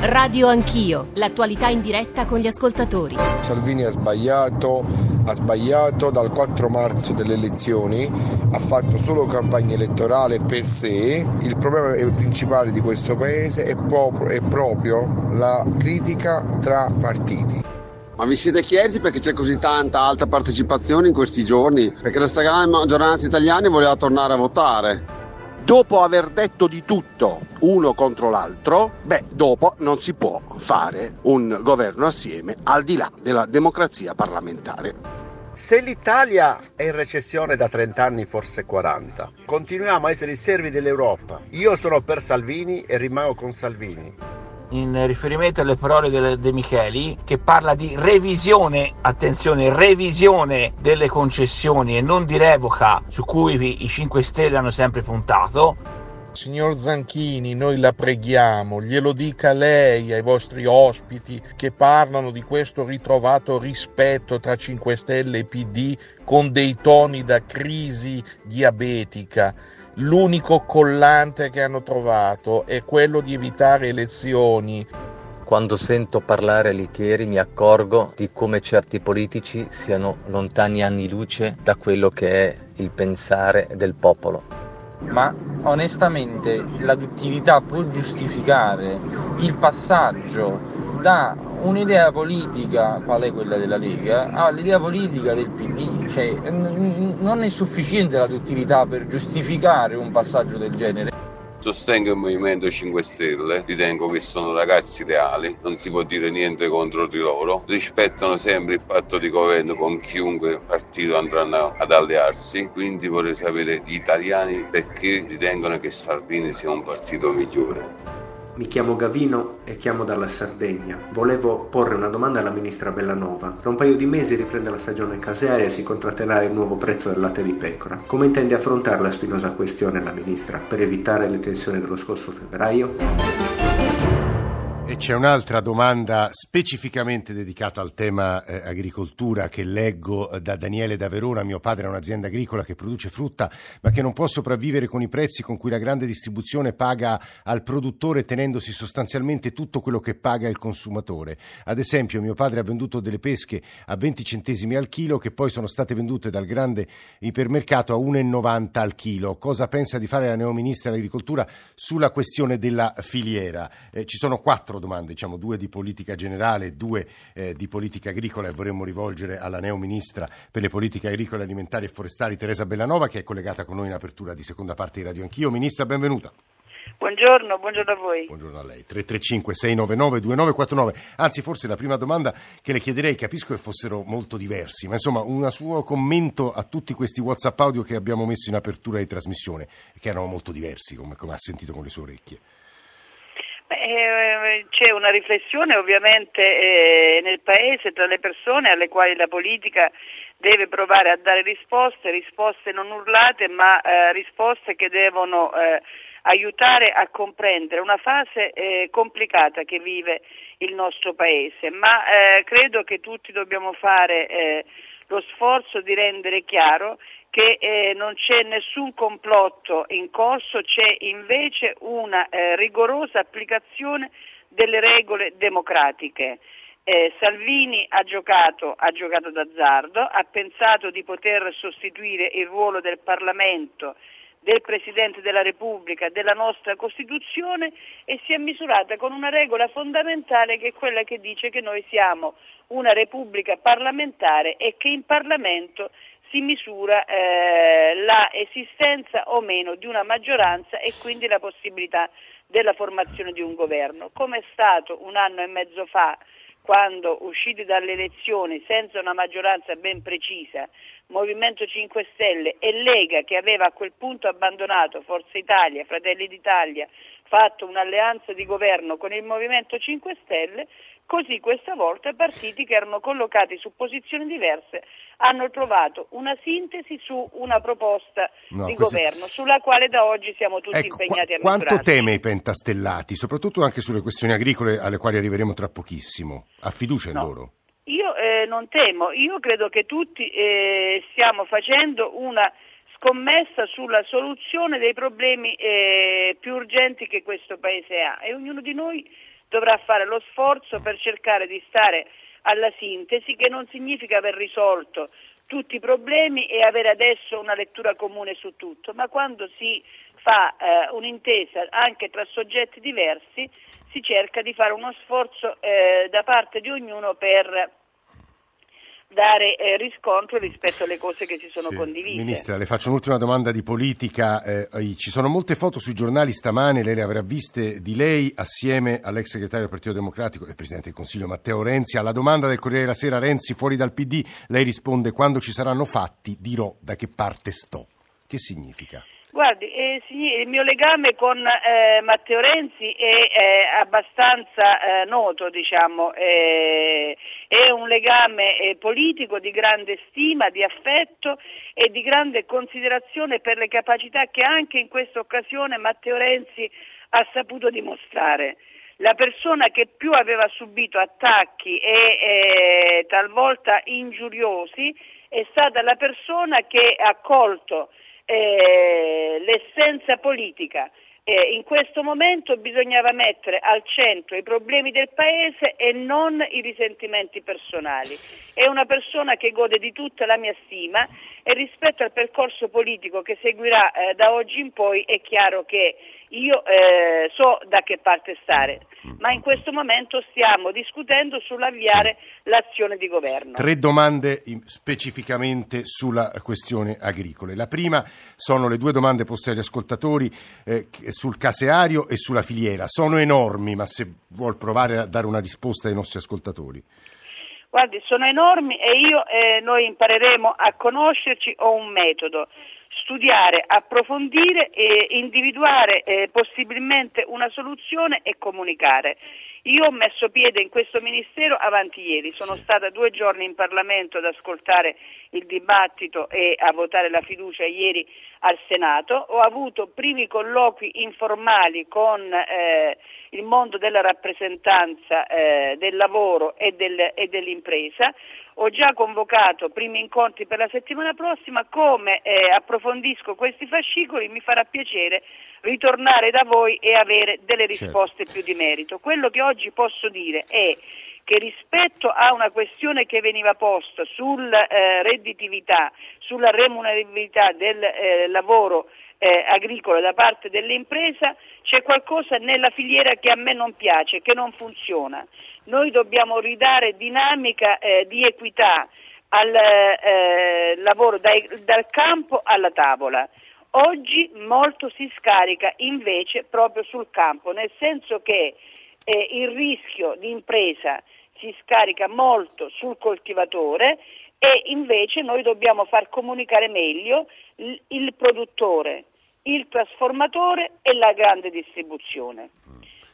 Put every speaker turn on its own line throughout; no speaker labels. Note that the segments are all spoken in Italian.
Radio Anch'io, l'attualità in diretta con gli ascoltatori.
Salvini ha sbagliato, ha sbagliato dal 4 marzo delle elezioni, ha fatto solo campagna elettorale per sé. Il problema principale di questo paese è proprio, è proprio la critica tra partiti.
Ma vi siete chiesti perché c'è così tanta alta partecipazione in questi giorni? Perché la stragrande maggioranza italiana voleva tornare a votare dopo aver detto di tutto uno contro l'altro, beh, dopo non si può fare un governo assieme al di là della democrazia parlamentare.
Se l'Italia è in recessione da 30 anni, forse 40, continuiamo a essere i servi dell'Europa. Io sono per Salvini e rimango con Salvini
in riferimento alle parole De, De Micheli che parla di revisione, attenzione, revisione delle concessioni e non di revoca su cui i 5 Stelle hanno sempre puntato.
Signor Zanchini, noi la preghiamo, glielo dica lei ai vostri ospiti che parlano di questo ritrovato rispetto tra 5 Stelle e PD con dei toni da crisi diabetica l'unico collante che hanno trovato è quello di evitare elezioni.
Quando sento parlare Licheri mi accorgo di come certi politici siano lontani anni luce da quello che è il pensare del popolo.
Ma onestamente l'aduttività può giustificare il passaggio da un'idea politica, qual è quella della Lega, all'idea politica del PD, cioè non è sufficiente la duttilità per giustificare un passaggio del genere.
Sostengo il Movimento 5 Stelle, ritengo che sono ragazzi reali, non si può dire niente contro di loro, rispettano sempre il patto di governo con chiunque partito andranno ad allearsi, quindi vorrei sapere gli italiani perché ritengono che Salvini sia un partito migliore.
Mi chiamo Gavino e chiamo dalla Sardegna. Volevo porre una domanda alla ministra Bellanova. Tra un paio di mesi riprende la stagione casearia e si contratterà il nuovo prezzo del latte di pecora. Come intende affrontare la spinosa questione la ministra per evitare le tensioni dello scorso febbraio?
E c'è un'altra domanda specificamente dedicata al tema eh, agricoltura che leggo eh, da Daniele da Verona. Mio padre ha un'azienda agricola che produce frutta ma che non può sopravvivere con i prezzi con cui la grande distribuzione paga al produttore tenendosi sostanzialmente tutto quello che paga il consumatore. Ad esempio mio padre ha venduto delle pesche a 20 centesimi al chilo che poi sono state vendute dal grande ipermercato a 1,90 al chilo. Cosa pensa di fare la neoministra dell'agricoltura sulla questione della filiera? Eh, ci sono quattro quattro domande, diciamo due di politica generale, due eh, di politica agricola e vorremmo rivolgere alla neo ministra per le politiche agricole, alimentari e forestali Teresa Bellanova che è collegata con noi in apertura di seconda parte di Radio Anch'io. Ministra, benvenuta.
Buongiorno, buongiorno a voi.
Buongiorno a lei. 335 699 2949. Anzi, forse la prima domanda che le chiederei, capisco che fossero molto diversi, ma insomma, un suo commento a tutti questi WhatsApp audio che abbiamo messo in apertura di trasmissione, che erano molto diversi, come, come ha sentito con le sue orecchie.
Eh, c'è una riflessione ovviamente eh, nel Paese tra le persone alle quali la politica deve provare a dare risposte, risposte non urlate ma eh, risposte che devono eh, aiutare a comprendere una fase eh, complicata che vive il nostro Paese, ma eh, credo che tutti dobbiamo fare lo sforzo di rendere chiaro che eh, non c'è nessun complotto in corso, c'è invece una eh, rigorosa applicazione delle regole democratiche. Eh, Salvini ha giocato, ha giocato d'azzardo, ha pensato di poter sostituire il ruolo del Parlamento del Presidente della Repubblica, della nostra Costituzione e si è misurata con una regola fondamentale che è quella che dice che noi siamo una Repubblica parlamentare e che in Parlamento si misura eh, la esistenza o meno di una maggioranza e quindi la possibilità della formazione di un governo. Come è stato un anno e mezzo fa, quando usciti dalle elezioni senza una maggioranza ben precisa, Movimento 5 Stelle e Lega che aveva a quel punto abbandonato Forza Italia, Fratelli d'Italia, fatto un'alleanza di governo con il Movimento 5 Stelle, Così questa volta partiti che erano collocati su posizioni diverse hanno trovato una sintesi su una proposta no, di questo... governo sulla quale da oggi siamo tutti ecco, impegnati a
Quanto misurarci. teme i pentastellati, soprattutto anche sulle questioni agricole alle quali arriveremo tra pochissimo? Ha fiducia in
no.
loro?
Io eh, non temo, io credo che tutti eh, stiamo facendo una scommessa sulla soluzione dei problemi eh, più urgenti che questo Paese ha e ognuno di noi dovrà fare lo sforzo per cercare di stare alla sintesi, che non significa aver risolto tutti i problemi e avere adesso una lettura comune su tutto, ma quando si fa eh, un'intesa anche tra soggetti diversi si cerca di fare uno sforzo eh, da parte di ognuno per dare eh, riscontro rispetto alle cose che si sono
Sì.
condivise.
Ministra, le faccio un'ultima domanda di politica. Eh, ci sono molte foto sui giornali stamane, lei le avrà viste di lei assieme all'ex segretario del Partito Democratico e Presidente del Consiglio Matteo Renzi. Alla domanda del Corriere della Sera, Renzi fuori dal PD, lei risponde quando ci saranno fatti dirò da che parte sto. Che significa?
Guardi, eh, signi- il mio legame con eh, Matteo Renzi è, eh, abbastanza eh, noto, diciamo, eh, è un legame eh, politico di grande stima, di affetto e di grande considerazione per le capacità che anche in questa occasione Matteo Renzi ha saputo dimostrare. La persona che più aveva subito attacchi e talvolta ingiuriosi è stata la persona che ha colto eh, l'essenza politica. Eh, in questo momento bisognava mettere al centro i problemi del Paese e non i risentimenti personali. È una persona che gode di tutta la mia stima e rispetto al percorso politico che seguirà eh, da oggi in poi è chiaro che io eh, so da che parte stare, ma in questo momento stiamo discutendo sull'avviare l'azione di governo.
Tre domande specificamente sulla questione agricole. La prima sono le due domande poste agli ascoltatori eh, sul caseario e sulla filiera. Sono enormi, ma se vuol provare a dare una risposta ai nostri ascoltatori.
Guardi, sono enormi e io, eh, noi impareremo a conoscerci, ho un metodo, studiare, approfondire e individuare eh, possibilmente una soluzione e comunicare. Io ho messo piede in questo Ministero avanti ieri, sono stata due giorni in Parlamento ad ascoltare il dibattito e a votare la fiducia ieri al Senato, ho avuto primi colloqui informali con eh, il mondo della rappresentanza eh, del lavoro e, del- e dell'impresa, ho già convocato primi incontri per la settimana prossima, come eh, approfondisco questi fascicoli mi farà piacere ritornare da voi e avere delle risposte più di merito. Quello che oggi posso dire è che rispetto a una questione che veniva posta sulla eh, redditività, sulla remunerabilità del eh, lavoro eh, agricolo da parte dell'impresa, c'è qualcosa nella filiera che a me non piace, che non funziona. Noi dobbiamo ridare dinamica eh, di equità al eh, lavoro dai- dal campo alla tavola. Oggi molto si scarica invece proprio sul campo, nel senso che eh, il rischio di impresa si scarica molto sul coltivatore e invece noi dobbiamo far comunicare meglio il, il produttore, il trasformatore e la grande distribuzione.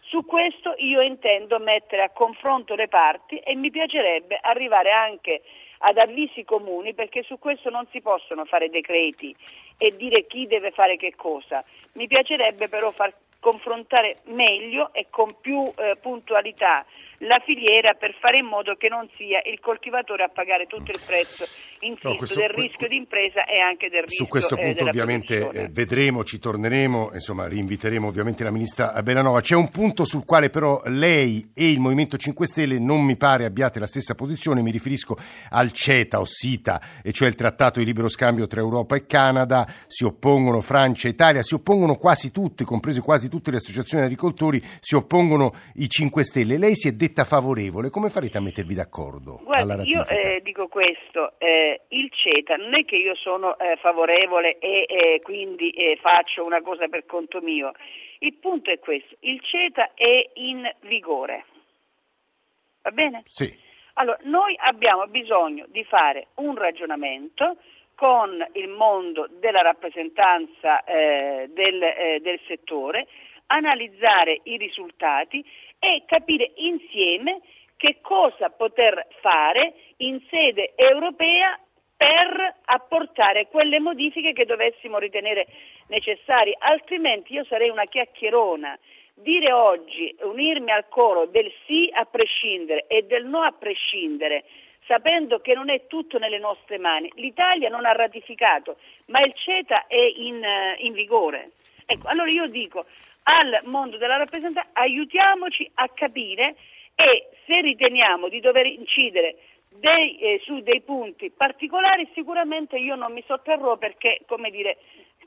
Su questo io intendo mettere a confronto le parti e mi piacerebbe arrivare anche ad avvisi comuni perché su questo non si possono fare decreti e dire chi deve fare che cosa. Mi piacerebbe però far confrontare meglio e con più eh, puntualità la filiera per fare in modo che non sia il coltivatore a pagare tutto il prezzo insisto,
No, questo-
del rischio di impresa e anche del rischio
Su questo
eh,
punto
della
ovviamente eh, vedremo, ci torneremo, insomma rinviteremo ovviamente la ministra Bellanova. C'è un punto sul quale però lei e il Movimento 5 Stelle non mi pare abbiate la stessa posizione, mi riferisco al CETA o SITA, e cioè il trattato di libero scambio tra Europa e Canada, si oppongono Francia e Italia, si oppongono quasi tutte, comprese quasi tutte le associazioni agricoltori, si oppongono i 5 Stelle. Lei si è detta favorevole, come farete a mettervi d'accordo alla
Guardi, io eh, dico questo, eh, il CETA non è che io sono eh, favorevole e eh, quindi eh, faccio una cosa per conto mio, il punto è questo, il CETA è in vigore, va bene?
Sì.
Allora, noi abbiamo bisogno di fare un ragionamento con il mondo della rappresentanza eh, del, eh, del settore, analizzare i risultati e capire insieme che cosa poter fare in sede europea per apportare quelle modifiche che dovessimo ritenere necessarie, altrimenti io sarei una chiacchierona. Dire oggi, unirmi al coro del sì a prescindere e del no a prescindere, sapendo che non è tutto nelle nostre mani. L'Italia non ha ratificato, ma il CETA è in, eh, in vigore. Ecco, allora io dico, al mondo della rappresentanza, aiutiamoci a capire e se riteniamo di dover incidere dei, eh, su dei punti particolari sicuramente io non mi sotterrò perché, come dire,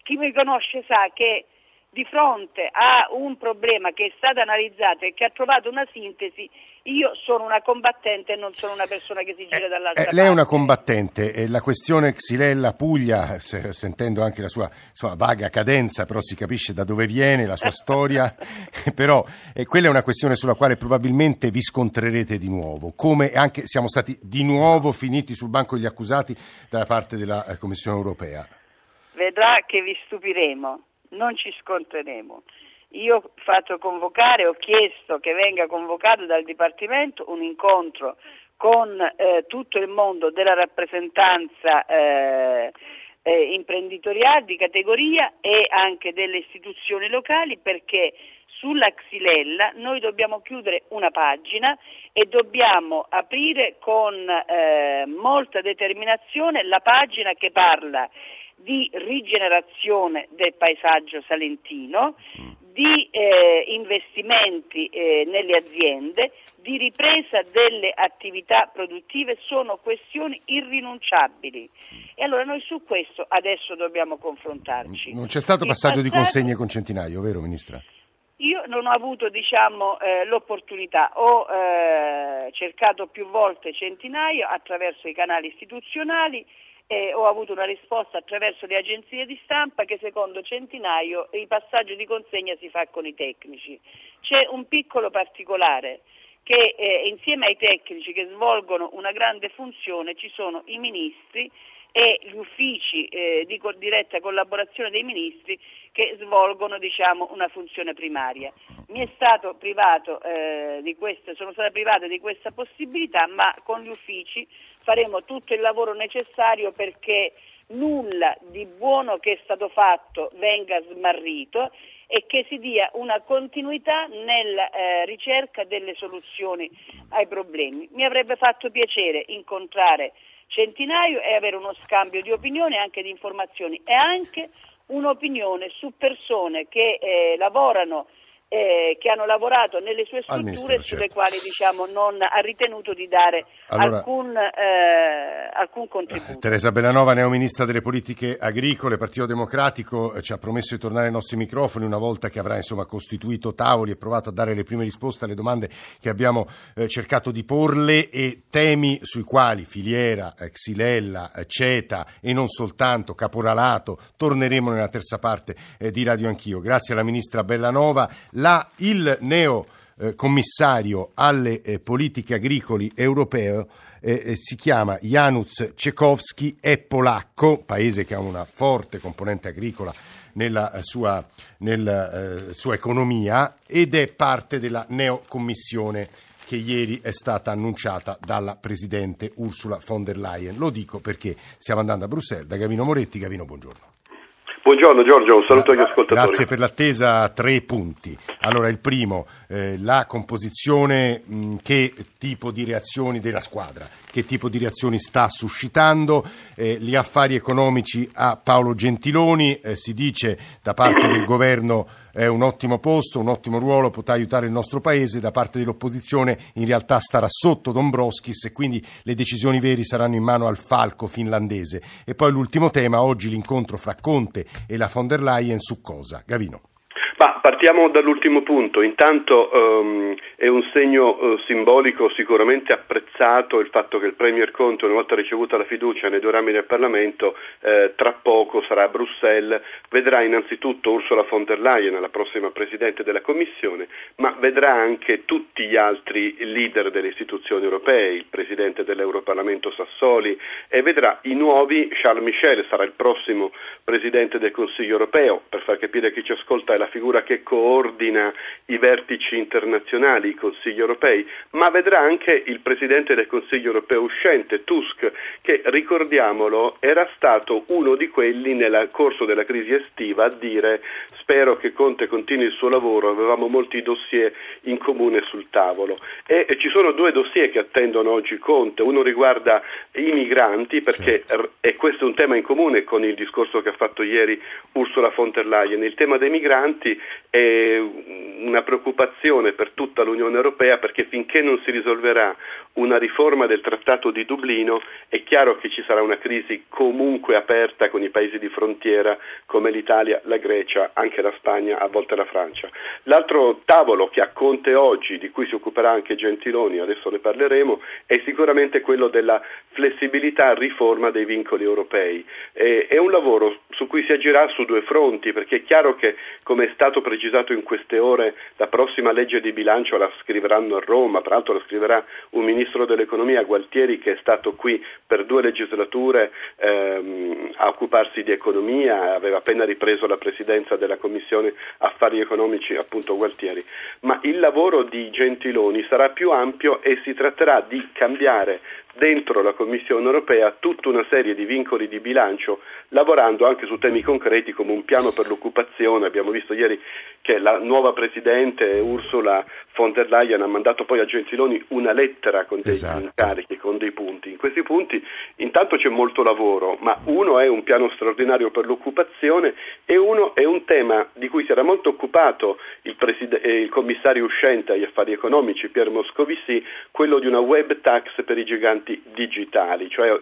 chi mi conosce sa che di fronte a un problema che è stato analizzato e che ha trovato una sintesi, io sono una combattente e non sono una persona che si gira
eh,
dall'altra
eh,
parte.
Lei è una combattente e la questione Xylella Puglia, se, sentendo anche la sua insomma, vaga cadenza, però si capisce da dove viene, la sua storia, però eh, quella è una questione sulla quale probabilmente vi scontrerete di nuovo, come anche siamo stati di nuovo finiti sul banco degli accusati da parte della eh, Commissione europea.
Vedrà che vi stupiremo, non ci scontreremo. Io ho fatto convocare, ho chiesto che venga convocato dal Dipartimento un incontro con eh, tutto il mondo della rappresentanza eh, eh, imprenditoriale di categoria e anche delle istituzioni locali perché sulla Xylella noi dobbiamo chiudere una pagina e dobbiamo aprire con eh, molta determinazione la pagina che parla di rigenerazione del paesaggio salentino, di eh, investimenti eh, nelle aziende, di ripresa delle attività produttive sono questioni irrinunciabili. E allora noi su questo adesso dobbiamo confrontarci.
Non c'è stato passaggio di
passaggio-
consegne con Centinaio, vero Ministra?
Io non ho avuto diciamo, eh, l'opportunità, ho eh, cercato più volte Centinaio attraverso i canali istituzionali e ho avuto una risposta attraverso le agenzie di stampa che secondo Centinaio il passaggio di consegna si fa con i tecnici. C'è un piccolo particolare che eh, insieme ai tecnici che svolgono una grande funzione ci sono i ministri e gli uffici eh, di diretta collaborazione dei ministri che svolgono diciamo, una funzione primaria. Privato eh, di questa, sono stata privata di questa possibilità, ma con gli uffici faremo tutto il lavoro necessario perché nulla di buono che è stato fatto venga smarrito e che si dia una continuità nella eh, ricerca delle soluzioni ai problemi. Mi avrebbe fatto piacere incontrare Centinaio e avere uno scambio di opinioni e anche di informazioni e anche un'opinione su persone che eh, lavorano eh, che hanno lavorato nelle sue strutture sulle
certo.
quali diciamo, non ha ritenuto di dare
Allora-
alcun, eh, alcun contributo.
Teresa Bellanova, neoministra delle politiche agricole, Partito Democratico, eh, ci ha promesso di tornare ai nostri microfoni una volta che avrà insomma, costituito tavoli e provato a dare le prime risposte alle domande che abbiamo eh, cercato di porle e temi sui quali filiera, eh, xylella, eh, CETA e non soltanto, caporalato, torneremo nella terza parte eh, di Radio Anch'io. Grazie alla ministra Bellanova. La, il neo eh, commissario alle eh, politiche agricoli europeo eh, eh, si chiama Janusz Cekowski, è polacco, paese che ha una forte componente agricola nella eh, sua, nella, eh, sua economia ed è parte della neocommissione che ieri è stata annunciata dalla Presidente Ursula von der Leyen. Lo dico perché stiamo andando a Bruxelles da Gavino Moretti. Gavino, buongiorno.
Buongiorno Giorgio, un saluto agli ascoltatori.
Grazie per l'attesa. Tre punti. Allora, il primo, eh, la composizione, mh, che tipo di reazioni della squadra, che tipo di reazioni sta suscitando, eh, gli affari economici a Paolo Gentiloni, eh, si dice da parte del governo è un ottimo posto, un ottimo ruolo, potrà aiutare il nostro paese, da parte dell'opposizione in realtà starà sotto Dombrovskis e quindi le decisioni vere saranno in mano al falco finlandese. E poi l'ultimo tema, oggi l'incontro fra Conte e la von der Leyen su cosa? Gavino.
Ma partiamo dall'ultimo punto. Intanto ehm, è un segno eh, simbolico sicuramente apprezzato il fatto che il Premier Conte, una volta ricevuta la fiducia nei due rami del Parlamento, eh, tra poco sarà a Bruxelles, vedrà innanzitutto Ursula von der Leyen, la prossima Presidente della Commissione, ma vedrà anche tutti gli altri leader delle istituzioni europee, il Presidente dell'Europarlamento Sassoli e vedrà i nuovi, Charles Michel sarà il prossimo Presidente del Consiglio europeo, per far capire a chi ci ascolta è la figura che coordina i vertici internazionali, i consigli europei, ma vedrà anche il Presidente del Consiglio europeo uscente, Tusk, che ricordiamolo era stato uno di quelli nel corso della crisi estiva a dire spero che Conte continui il suo lavoro, avevamo molti dossier in comune sul tavolo. E, e ci sono due dossier che attendono oggi Conte, uno riguarda i migranti perché r- e questo è un tema in comune con il discorso che ha fatto ieri Ursula von der Leyen, il tema dei migranti quindi è una preoccupazione per tutta l'Unione Europea perché finché non si risolverà una riforma del Trattato di Dublino è chiaro che ci sarà una crisi comunque aperta con i paesi di frontiera come l'Italia, la Grecia, anche la Spagna, a volte la Francia. L'altro tavolo che ha Conte oggi, di cui si occuperà anche Gentiloni, adesso ne parleremo, è sicuramente quello della flessibilità riforma dei vincoli europei. È un lavoro su cui si agirà su due fronti, perché è chiaro che, come è stato precisato in queste ore, la prossima legge di bilancio la scriveranno a Roma, tra l'altro la scriverà un ministro dell'economia, Gualtieri, che è stato qui per due legislature ehm, a occuparsi di economia, aveva appena ripreso la presidenza della Commissione Affari Economici, appunto Gualtieri. Ma il lavoro di Gentiloni sarà più ampio e si tratterà di cambiare dentro la Commissione europea tutta una serie di vincoli di bilancio, lavorando anche su temi concreti come un piano per l'occupazione. Abbiamo visto ieri che la nuova Presidente Ursula von der Leyen ha mandato poi a Gentiloni una lettera con dei esatto. incarichi, con dei punti. In questi punti intanto c'è molto lavoro, ma uno è un piano straordinario per l'occupazione e uno è un tema di cui si era molto occupato il, preside- eh, il commissario uscente agli affari economici Pier Moscovici, quello di una web tax per i giganti digitali, cioè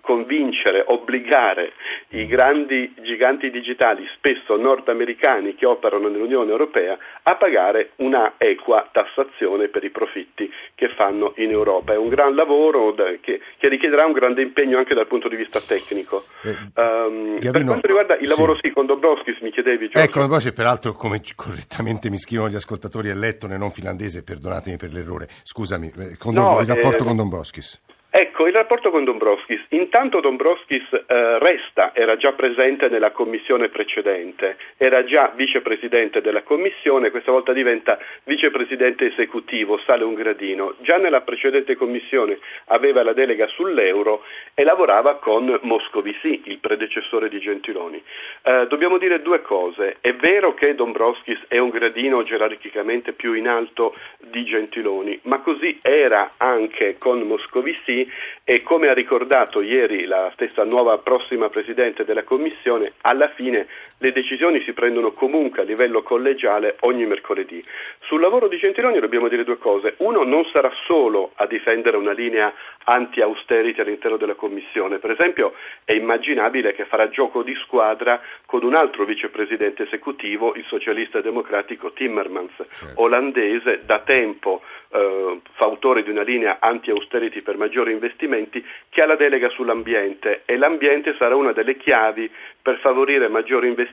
convincere, obbligare i grandi giganti digitali, spesso nordamericani che operano nell'Unione Europea, a pagare una equa tassazione per i profitti che fanno in Europa. È un gran lavoro che, che richiederà un grande impegno anche dal punto di vista tecnico. Eh, um, Gavino, per quanto riguarda il lavoro sì, sì con Dobrovskis mi chiedevi. Giorgio.
Ecco, Dobrovskis peraltro come correttamente mi scrivono gli ascoltatori è lettone non finlandese, perdonatemi per l'errore. Scusami, eh, con no, il rapporto eh, con Dombrovskis.
Ecco, il rapporto con Dombrovskis. Intanto Dombrovskis eh, resta, era già presente nella commissione precedente, era già vicepresidente della commissione, questa volta diventa vicepresidente esecutivo, sale un gradino. Già nella precedente commissione aveva la delega sull'euro e lavorava con Moscovici, il predecessore di Gentiloni. Eh, dobbiamo dire due cose. È vero che Dombrovskis è un gradino gerarchicamente più in alto di Gentiloni, ma così era anche con Moscovici e come ha ricordato ieri la stessa nuova prossima Presidente della Commissione, alla fine le decisioni si prendono comunque a livello collegiale ogni mercoledì. Sul lavoro di Gentiloni dobbiamo dire due cose. Uno, non sarà solo a difendere una linea anti-austerity all'interno della Commissione. Per esempio è immaginabile che farà gioco di squadra con un altro vicepresidente esecutivo, il socialista democratico Timmermans, certo. olandese, da tempo eh, fautore di una linea anti-austerity per maggiori investimenti, che ha la delega sull'ambiente e l'ambiente sarà una delle chiavi per favorire maggiori investimenti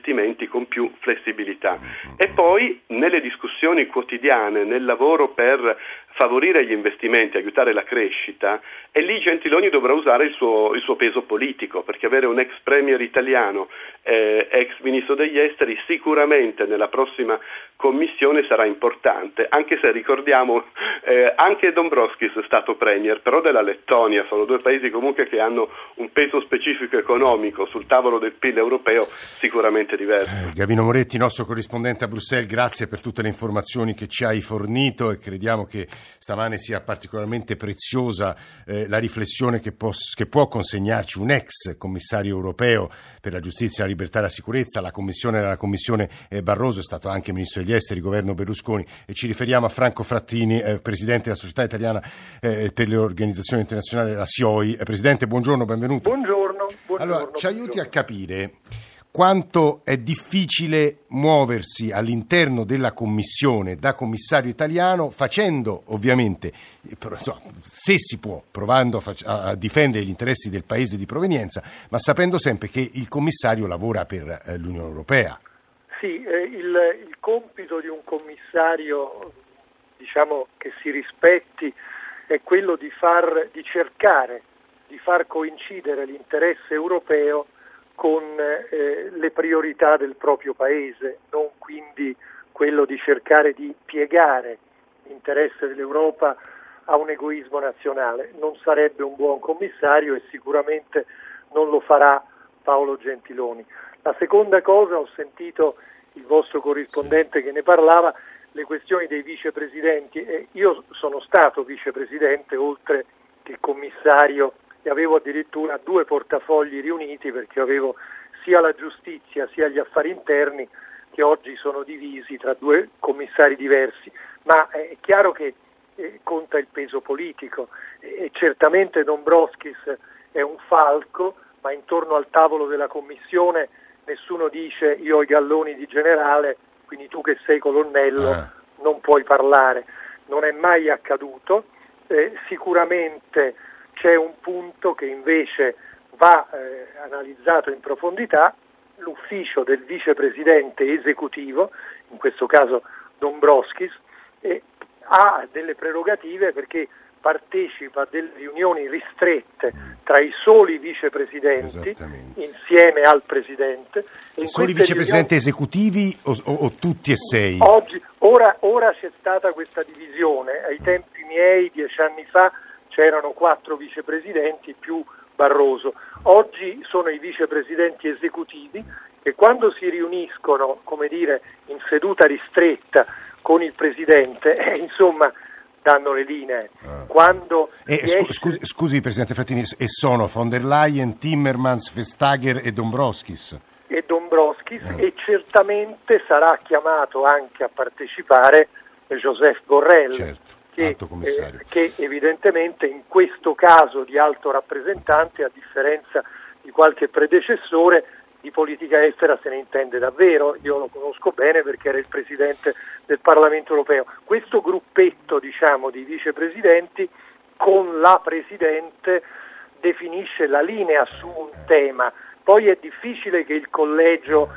con più flessibilità. E poi nelle discussioni quotidiane, nel lavoro per favorire gli investimenti, aiutare la crescita, e lì Gentiloni dovrà usare il suo, il suo peso politico, perché avere un ex premier italiano, eh, ex ministro degli esteri, sicuramente nella prossima commissione sarà importante, anche se ricordiamo eh, anche Dombrovskis è stato premier, però della Lettonia, sono due paesi comunque che hanno un peso specifico economico sul tavolo del PIL europeo sicuramente diverso.
Eh, Gavino Moretti, nostro corrispondente a Bruxelles, grazie per tutte le informazioni che ci hai fornito e crediamo che stamane sia particolarmente preziosa eh, la riflessione che, pos- che, può consegnarci un ex commissario europeo per la giustizia, la libertà e la sicurezza. La commissione la commissione eh, Barroso, è stato anche ministro degli esteri, governo Berlusconi e ci riferiamo a Franco Frattini, eh, presidente della Società Italiana eh, per l'Organizzazione Internazionale, la SIOI. Eh, presidente, buongiorno, benvenuto.
Buongiorno. buongiorno
allora,
ci
aiuti a capire quanto è difficile muoversi all'interno della Commissione da commissario italiano facendo ovviamente, se si può, provando a, difendere gli interessi del paese di provenienza, ma sapendo sempre che il commissario lavora per eh, l'Unione Europea.
Sì, eh, il, il compito di un commissario diciamo, che si rispetti è quello di, far, di cercare di far coincidere l'interesse europeo con eh, le priorità del proprio paese, non quindi quello di cercare di piegare l'interesse dell'Europa a un egoismo nazionale. Non sarebbe un buon commissario e sicuramente non lo farà Paolo Gentiloni. La seconda cosa, ho sentito il vostro corrispondente che ne parlava, le questioni dei vicepresidenti. Eh, io sono stato vicepresidente oltre che commissario e avevo addirittura due portafogli riuniti perché avevo sia la giustizia sia gli affari interni, che oggi sono divisi tra due commissari diversi, ma è chiaro che eh, conta il peso politico e certamente Dombrovskis è un falco, ma intorno al tavolo della commissione nessuno dice io ho i galloni di generale, quindi tu che sei colonnello ah. non puoi parlare. Non è mai accaduto, eh, sicuramente c'è un punto che invece va eh, analizzato in profondità, l'ufficio del vicepresidente esecutivo, in questo caso Dombrovskis, eh, ha delle prerogative perché partecipa a delle riunioni ristrette tra i soli vicepresidenti insieme al presidente.
In soli vicepresidenti riunioni... esecutivi o, o, o, tutti e sei?
Oggi, ora, ora c'è stata questa divisione, ai tempi miei, dieci anni fa, c'erano quattro vicepresidenti più Barroso. Oggi sono i vicepresidenti esecutivi che quando si riuniscono, come dire, in seduta ristretta con il presidente, eh, insomma, danno le linee. Ah. Quando
e, scu- scusi, scusi, Presidente Frattini, e sono von der Leyen, Timmermans, Vestager e Dombrovskis?
E Dombrovskis ah. e certamente sarà chiamato anche a partecipare Joseph Borrell.
Certo.
Che, eh, che evidentemente in questo caso di alto rappresentante, a differenza di qualche predecessore, di politica estera se ne intende davvero, io lo conosco bene perché era il Presidente del Parlamento europeo. Questo gruppetto diciamo, di vicepresidenti con la Presidente definisce la linea su un tema, poi è difficile che il collegio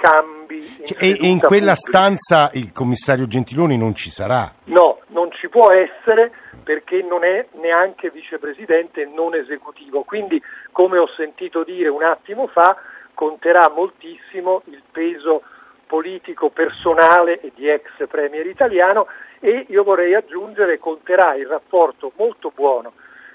cambi. In
cioè, e in quella pubblica. stanza il commissario Gentiloni non ci sarà?
No, non ci può essere perché non è neanche vicepresidente non esecutivo. Quindi, come ho sentito dire un attimo fa, conterà moltissimo il peso politico personale e di ex premier italiano e io vorrei aggiungere conterà il rapporto molto buono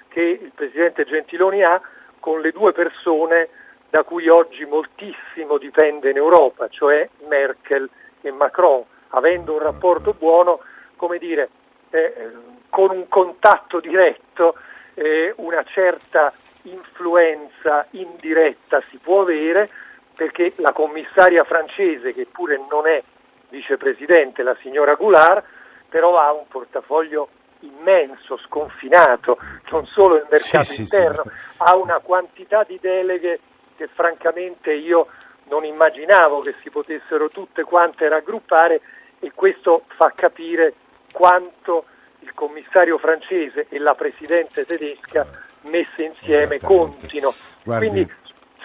che il presidente Gentiloni ha con le due persone da cui oggi moltissimo dipende in Europa, cioè Merkel e Macron, avendo un rapporto buono, come dire, eh, con un contatto diretto, eh, una certa influenza indiretta si può avere perché la commissaria francese, che pure non è vicepresidente, la signora Goulart, però ha un portafoglio immenso, sconfinato, non solo il mercato sì, interno, sì, sì. ha una quantità di deleghe che francamente io non immaginavo che si potessero tutte quante raggruppare e questo fa capire quanto il commissario francese e la presidente tedesca messe insieme contino.
Guardi.
Quindi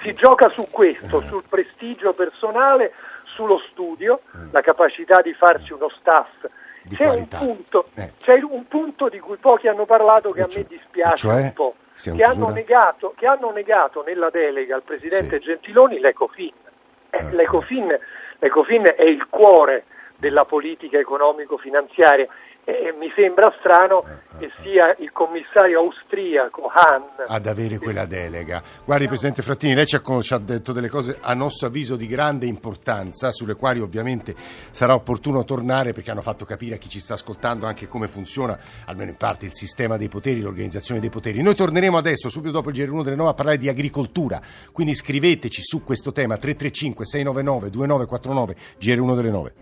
si gioca su questo, sul prestigio personale, sullo studio, mm. la capacità di farsi uno staff. C'è un, punto, eh. c'è un, punto, di cui pochi hanno parlato che a me dispiace
cioè,
un po', che hanno, negato, che hanno, negato, nella delega al Presidente sì. Gentiloni l'Ecofin. Eh, ah. l'Ecofin. L'Ecofin è il cuore della politica economico-finanziaria e mi sembra strano che sia il commissario austriaco Hahn
ad avere quella delega. Guardi Presidente Frattini, lei ci ha, ci ha, detto delle cose a nostro avviso di grande importanza, sulle quali ovviamente sarà opportuno tornare perché hanno fatto capire a chi ci sta ascoltando anche come funziona, almeno in parte, il sistema dei poteri, l'organizzazione dei poteri. Noi torneremo adesso, subito dopo il GR1 delle 9, a parlare di agricoltura, quindi scriveteci su questo tema 335 699 2949 GR1 delle 9.